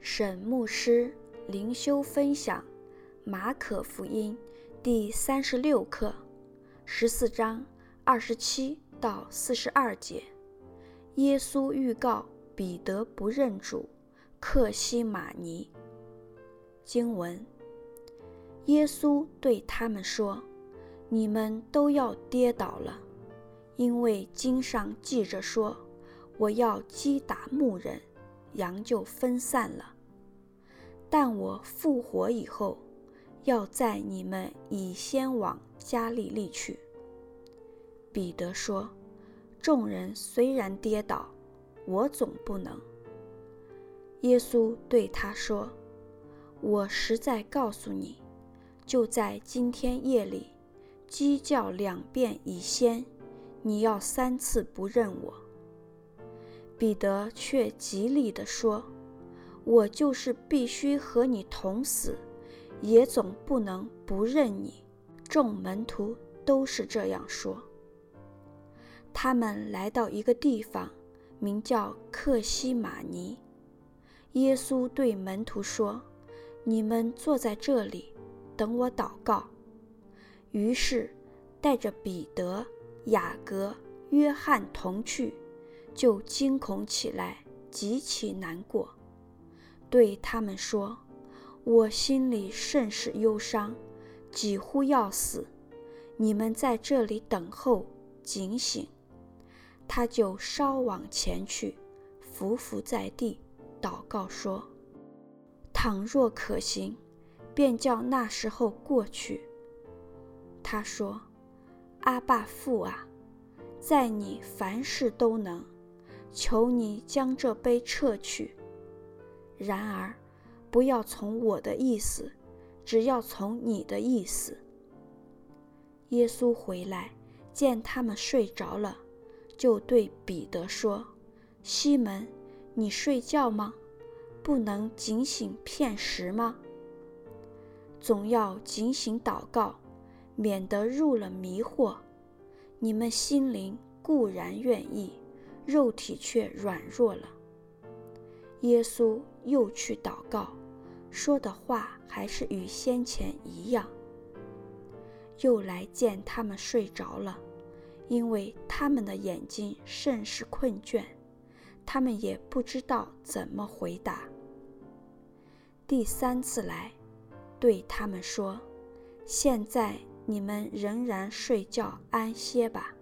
沈牧师灵修分享《马可福音》第三十六课，十四章二十七到四十二节。耶稣预告彼得不认主，克西马尼。经文：耶稣对他们说：“你们都要跌倒了，因为经上记着说，我要击打牧人。”羊就分散了，但我复活以后，要在你们以先往加利利去。彼得说：“众人虽然跌倒，我总不能。”耶稣对他说：“我实在告诉你，就在今天夜里，鸡叫两遍以先，你要三次不认我。”彼得却极力地说：“我就是必须和你同死，也总不能不认你。”众门徒都是这样说。他们来到一个地方，名叫克西马尼。耶稣对门徒说：“你们坐在这里，等我祷告。”于是带着彼得、雅各、约翰同去。就惊恐起来，极其难过，对他们说：“我心里甚是忧伤，几乎要死。你们在这里等候，警醒。”他就稍往前去，伏伏在地，祷告说：“倘若可行，便叫那时候过去。”他说：“阿爸父啊，在你凡事都能。”求你将这杯撤去，然而不要从我的意思，只要从你的意思。耶稣回来，见他们睡着了，就对彼得说：“西门，你睡觉吗？不能警醒片时吗？总要警醒祷告，免得入了迷惑。你们心灵固然愿意。”肉体却软弱了。耶稣又去祷告，说的话还是与先前一样。又来见他们睡着了，因为他们的眼睛甚是困倦，他们也不知道怎么回答。第三次来，对他们说：“现在你们仍然睡觉安歇吧。”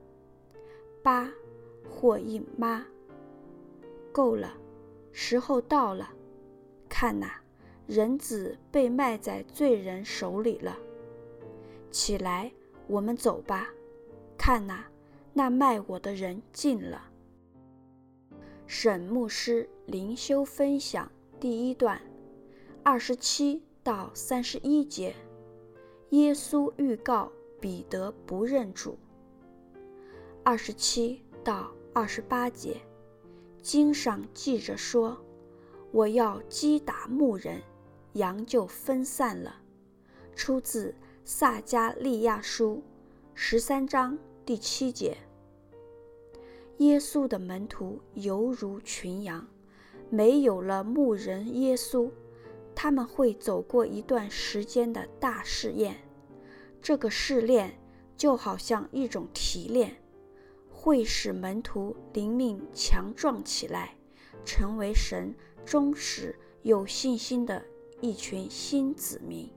八。或一妈，够了，时候到了。看哪，人子被卖在罪人手里了。起来，我们走吧。看哪，那卖我的人近了。沈牧师灵修分享第一段，二十七到三十一节。耶稣预告彼得不认主。二十七到。二十八节，经上记着说：“我要击打牧人，羊就分散了。”出自撒迦利亚书十三章第七节。耶稣的门徒犹如群羊，没有了牧人耶稣，他们会走过一段时间的大试验。这个试炼就好像一种提炼。会使门徒灵命强壮起来，成为神忠实有信心的一群新子民。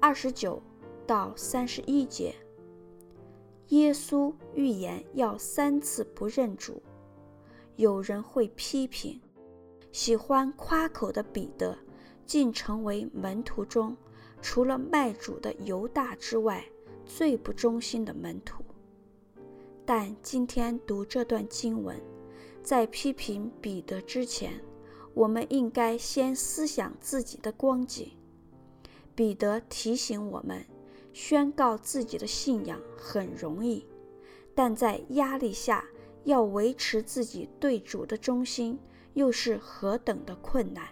二十九到三十一节，耶稣预言要三次不认主。有人会批评，喜欢夸口的彼得，竟成为门徒中除了卖主的犹大之外最不忠心的门徒。但今天读这段经文，在批评彼得之前，我们应该先思想自己的光景。彼得提醒我们，宣告自己的信仰很容易，但在压力下要维持自己对主的忠心，又是何等的困难。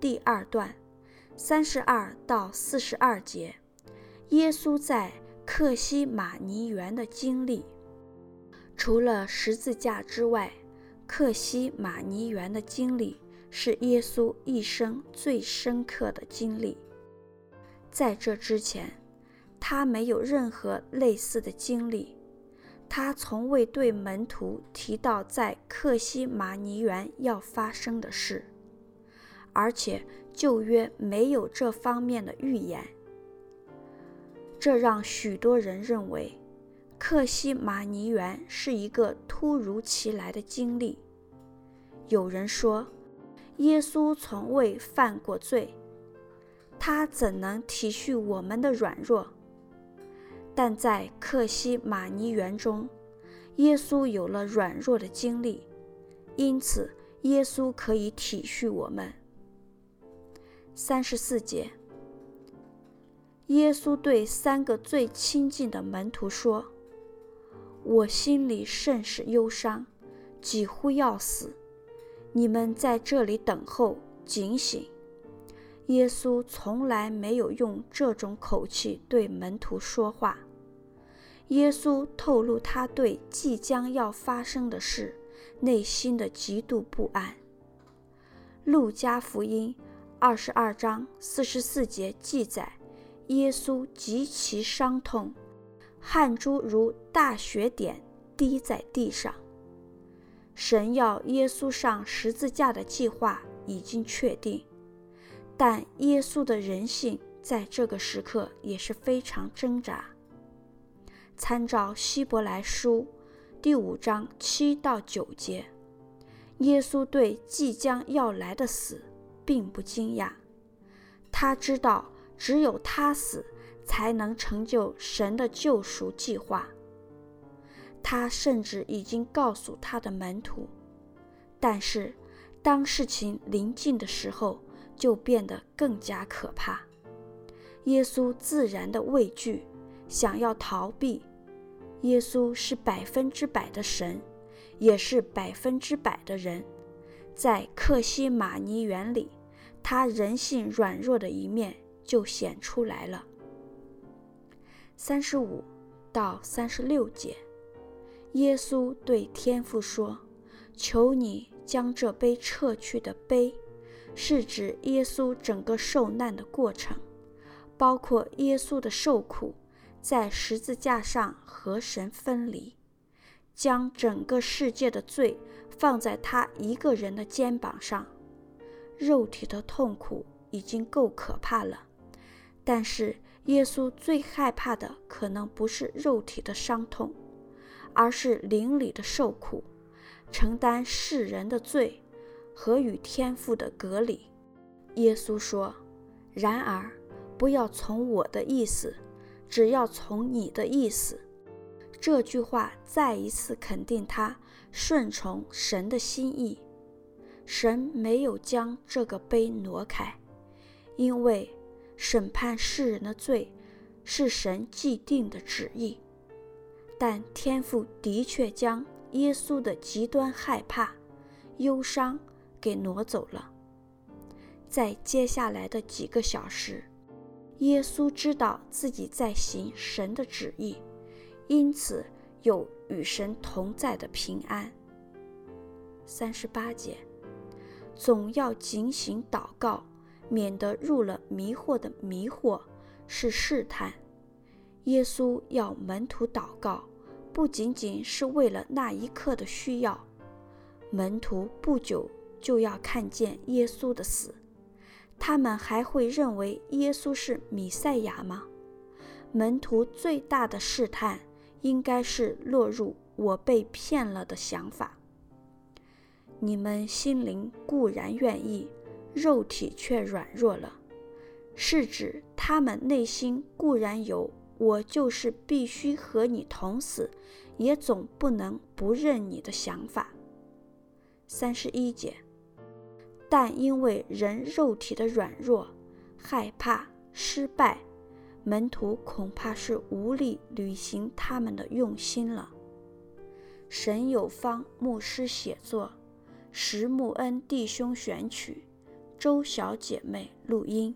第二段，三十二到四十二节，耶稣在克西马尼园的经历。除了十字架之外，克西马尼园的经历是耶稣一生最深刻的经历。在这之前，他没有任何类似的经历。他从未对门徒提到在克西马尼园要发生的事，而且旧约没有这方面的预言。这让许多人认为，克西马尼园是一个突如其来的经历。有人说，耶稣从未犯过罪，他怎能体恤我们的软弱？但在克西马尼园中，耶稣有了软弱的经历，因此耶稣可以体恤我们。三十四节，耶稣对三个最亲近的门徒说：“我心里甚是忧伤，几乎要死。你们在这里等候，警醒。”耶稣从来没有用这种口气对门徒说话。耶稣透露他对即将要发生的事内心的极度不安。路加福音二十二章四十四节记载，耶稣极其伤痛，汗珠如大雪点滴在地上。神要耶稣上十字架的计划已经确定。但耶稣的人性在这个时刻也是非常挣扎。参照希伯来书第五章七到九节，耶稣对即将要来的死并不惊讶，他知道只有他死才能成就神的救赎计划。他甚至已经告诉他的门徒，但是当事情临近的时候，就变得更加可怕。耶稣自然的畏惧，想要逃避。耶稣是百分之百的神，也是百分之百的人。在克西马尼园里，他人性软弱的一面就显出来了。三十五到三十六节，耶稣对天父说：“求你将这杯撤去的杯。”是指耶稣整个受难的过程，包括耶稣的受苦，在十字架上和神分离，将整个世界的罪放在他一个人的肩膀上。肉体的痛苦已经够可怕了，但是耶稣最害怕的可能不是肉体的伤痛，而是灵里的受苦，承担世人的罪。和与天父的隔离，耶稣说：“然而，不要从我的意思，只要从你的意思。”这句话再一次肯定他顺从神的心意。神没有将这个杯挪开，因为审判世人的罪是神既定的旨意。但天父的确将耶稣的极端害怕、忧伤。给挪走了。在接下来的几个小时，耶稣知道自己在行神的旨意，因此有与神同在的平安。三十八节，总要警醒祷告，免得入了迷惑的迷惑，是试探。耶稣要门徒祷告，不仅仅是为了那一刻的需要，门徒不久。就要看见耶稣的死，他们还会认为耶稣是米赛亚吗？门徒最大的试探应该是落入“我被骗了”的想法。你们心灵固然愿意，肉体却软弱了，是指他们内心固然有“我就是必须和你同死，也总不能不认你的”想法。三十一节。但因为人肉体的软弱、害怕失败，门徒恐怕是无力履行他们的用心了。沈有方牧师写作，石木恩弟兄选曲，周小姐妹录音。